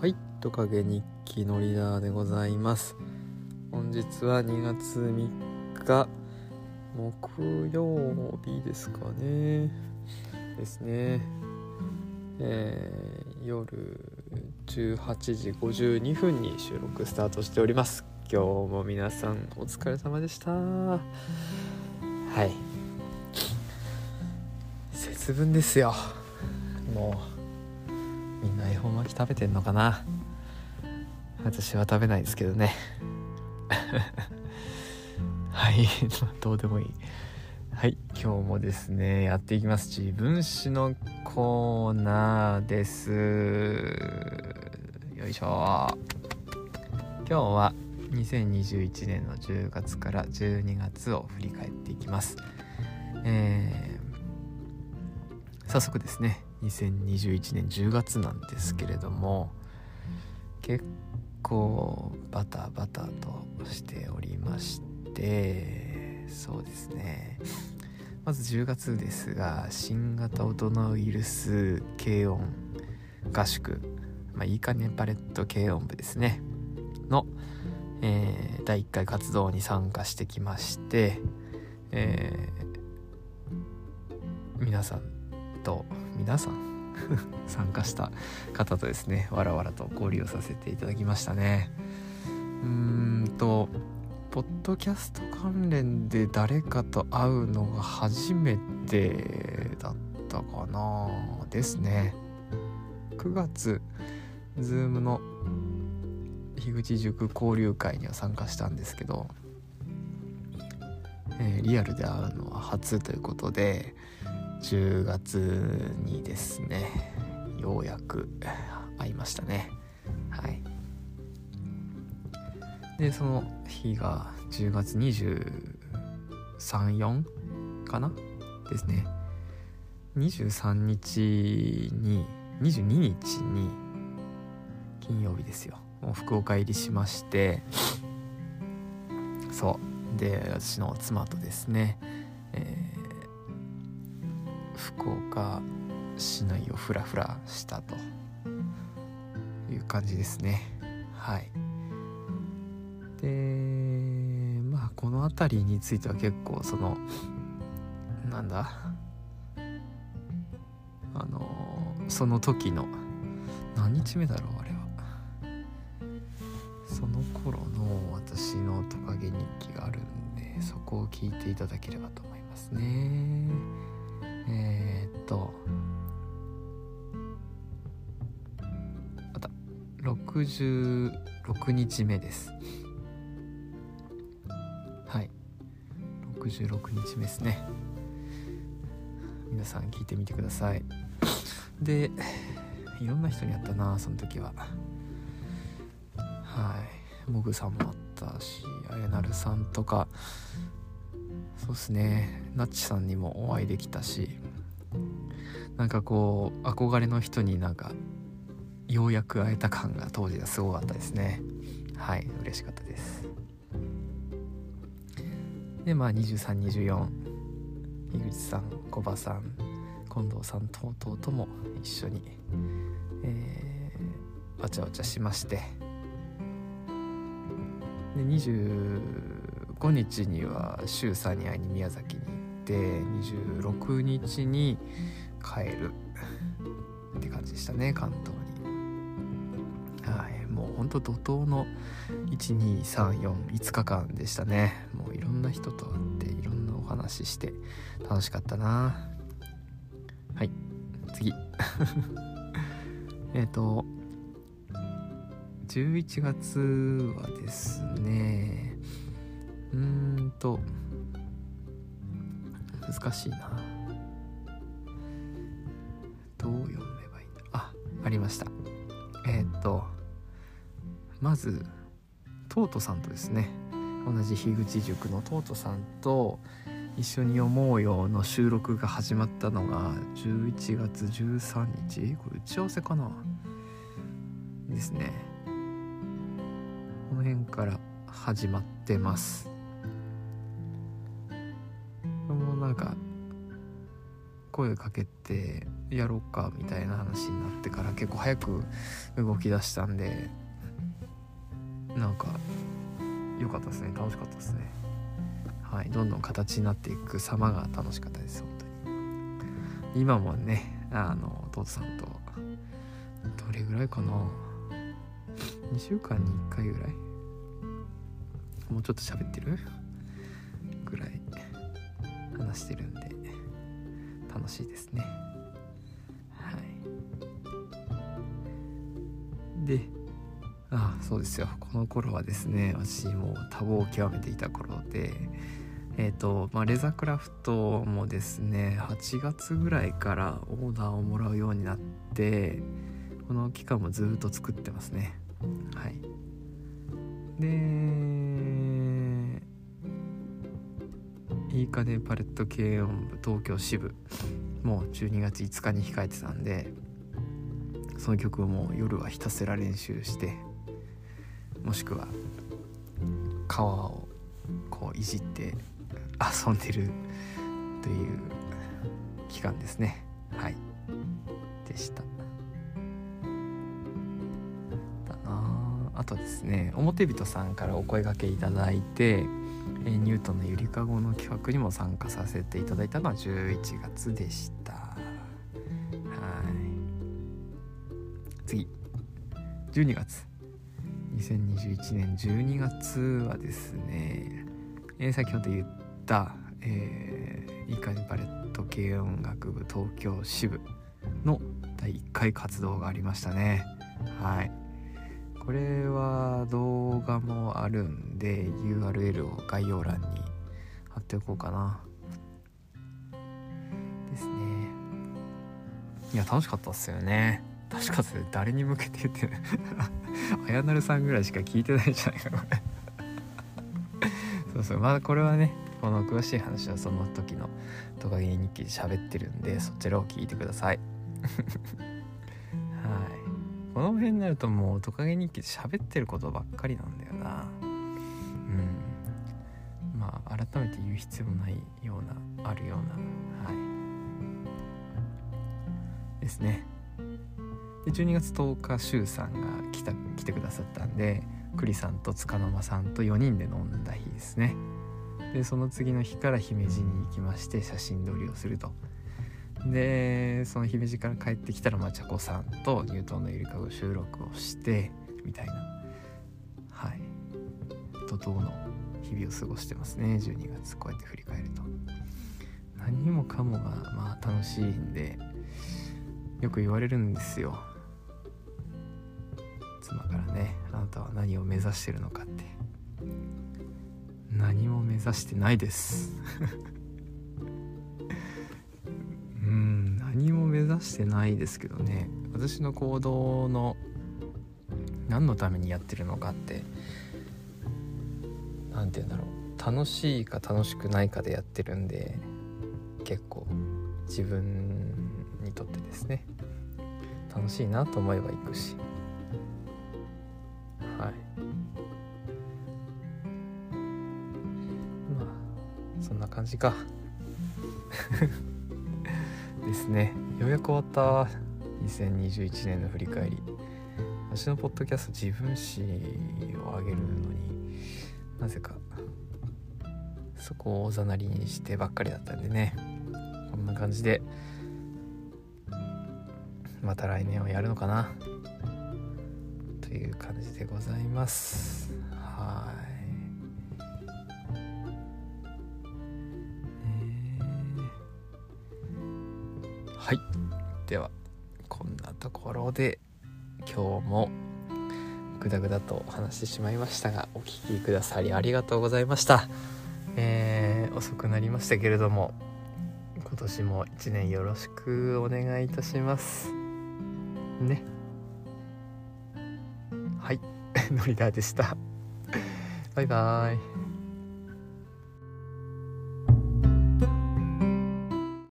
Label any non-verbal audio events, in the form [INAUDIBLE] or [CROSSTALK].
はい。トカゲ日記のリーダーでございます。本日は2月3日木曜日ですかね。ですね。えー、夜18時52分に収録スタートしております。今日も皆さんお疲れ様でした。はい。節分ですよ。もう。みんな恵方巻き食べてんのかな？私は食べないですけどね。[LAUGHS] はい。[LAUGHS] どうでもいい。はい。今日もですねやっていきます。自分史のコーナーです。よいしょ。今日は2021年の10月から12月を振り返っていきます。えー、早速ですね2021年10月なんですけれども結構バタバタとしておりましてそうですね。まず10月ですが新型オトナウイルス軽音合宿、まあ、いいかねパレット軽音部ですね。の、えー、第1回活動に参加してきまして、えー、皆さんと皆さん [LAUGHS] 参加した方とですねわらわらと交流をさせていただきましたね。うーんとポッドキャスト関連で誰かと会うのが初めてだったかなですね。9月 Zoom の樋口塾交流会には参加したんですけど、えー、リアルで会うのは初ということで10月にですねようやく会いましたね。はい。でその日が10月234かな？ですね。23日に22日に金曜日ですよ。もう福岡入りしまして。そう。で私の妻とですね、えー、福岡市内をフラフラしたという感じですね。はい。でまあこの辺りについては結構そのなんだ？あのその時の何日目だろうあれは。その頃の私のトカゲ日記があるんでそこを聞いていただければと思いますね。えー、66日目です。はい。66日目ですね。皆さん聞いてみてください。でいろんな人に会ったなその時は。はい。モグさんもあったしあやなるさんとか。そうっすね。ナッチさんにもお会いできたし。なんかこう憧れの人になんかようやく会えた感が当時はすごかったですね。はい嬉しかったです。でまあ2324井口さん小葉さん近藤さん等々とも一緒に、えー、わちゃわちゃしまして。で25日には周さんに会いに宮崎に行って26日に帰るって感じでしたね関東。はい。もうほんと怒涛の12345日間でしたね。もういろんな人と会っていろんなお話しして楽しかったな。はい。次。[LAUGHS] えっと11月はですねうーんと難しいな。どう読めばいいんだ？あありました。えー、っとまずトートさんとですね同じ樋口塾のトートさんと一緒に読もうよの収録が始まったのが11月13日これ打ち合わせかな？ですね。この辺から始まってます。これもなんか声かけてやろうかみたいな話になってから結構早く動き出したんでなんか良かったですね。楽しかったですね。はい。どんどん形になっていく様が楽しかったです。本当に。今もねあの弟さんとどれぐらいかな。2週間に1回ぐらい。もうちょっと喋ってる？ぐらい。話してるんで。楽しいですね。はい。であそうですよ。この頃はですね私もう多忙を極めていた頃でえっ、ー、とまあレザークラフトもですね8月ぐらいからオーダーをもらうようになってこの期間もずっと作ってますね。はい。でいいかねパレット軽音部東京支部もう12月5日に控えてたんでその曲をもう夜はひたすら練習してもしくは川をこういじって遊んでるという期間ですね。はい。でした。だな。あとですね表人さんからお声がけいただいてえニュートンのゆりかごの企画にも参加させていただいたのは11月でした。はい。次。12月。2021年12月はですね、えー、先ほど言った、えー、いい感じパレット軽音楽部東京支部の第1回活動がありましたね。はい。これは動画もあるんで URL を概要欄に貼っておこうかな。ですね。いや楽しかったっすよね。楽しかった誰に向けて言ってるあやなるさんぐらいしか聞いてないんじゃないかこれ [LAUGHS] そうそう。まだこれはねこの詳しい話はその時のトカゲ日記で喋ってるんでそちらを聞いてください。[LAUGHS] はい。この辺になるともうトカゲ日記で喋ってることばっかりなんだよな。うん。まあ改めて言う必要もないようなあるようなはい。ですね。で12月10日周さんが来た来てくださったんで栗さんと束の間さんと4人で飲んだ日ですね。でその次の日から姫路に行きまして写真撮りをすると。でその姫路から帰ってきたらまちゃこさんとニュートンのゆりかご収録をしてみたいな。はい。怒涛の日々を過ごしてますね。12月こうやって振り返ると。何もかもがまあ楽しいんでよく言われるんですよ。たは何を目指してるのかって。何も目指してないです。[LAUGHS] うん何も目指してないですけどね。私の行動の何のためにやってるのかって。何て言うんだろう。楽しいか楽しくないかでやってるんで結構自分にとってですね。楽しいなと思えば行くし。感じか。[LAUGHS] ですね。ようやく終わった。2021年の振り返り。私のポッドキャスト自分史を上げるのになぜかそこをおざなりにしてばっかりだったんでね。こんな感じでまた来年はやるのかな。という感じでございます。はい。ではこんなところで今日もグダグダとお話してしまいましたがお聴きくださりありがとうございました。えー、遅くなりましたけれども今年も一年よろしくお願いいたします。ね。はい。[LAUGHS] ノリダーでした。バイバーイ。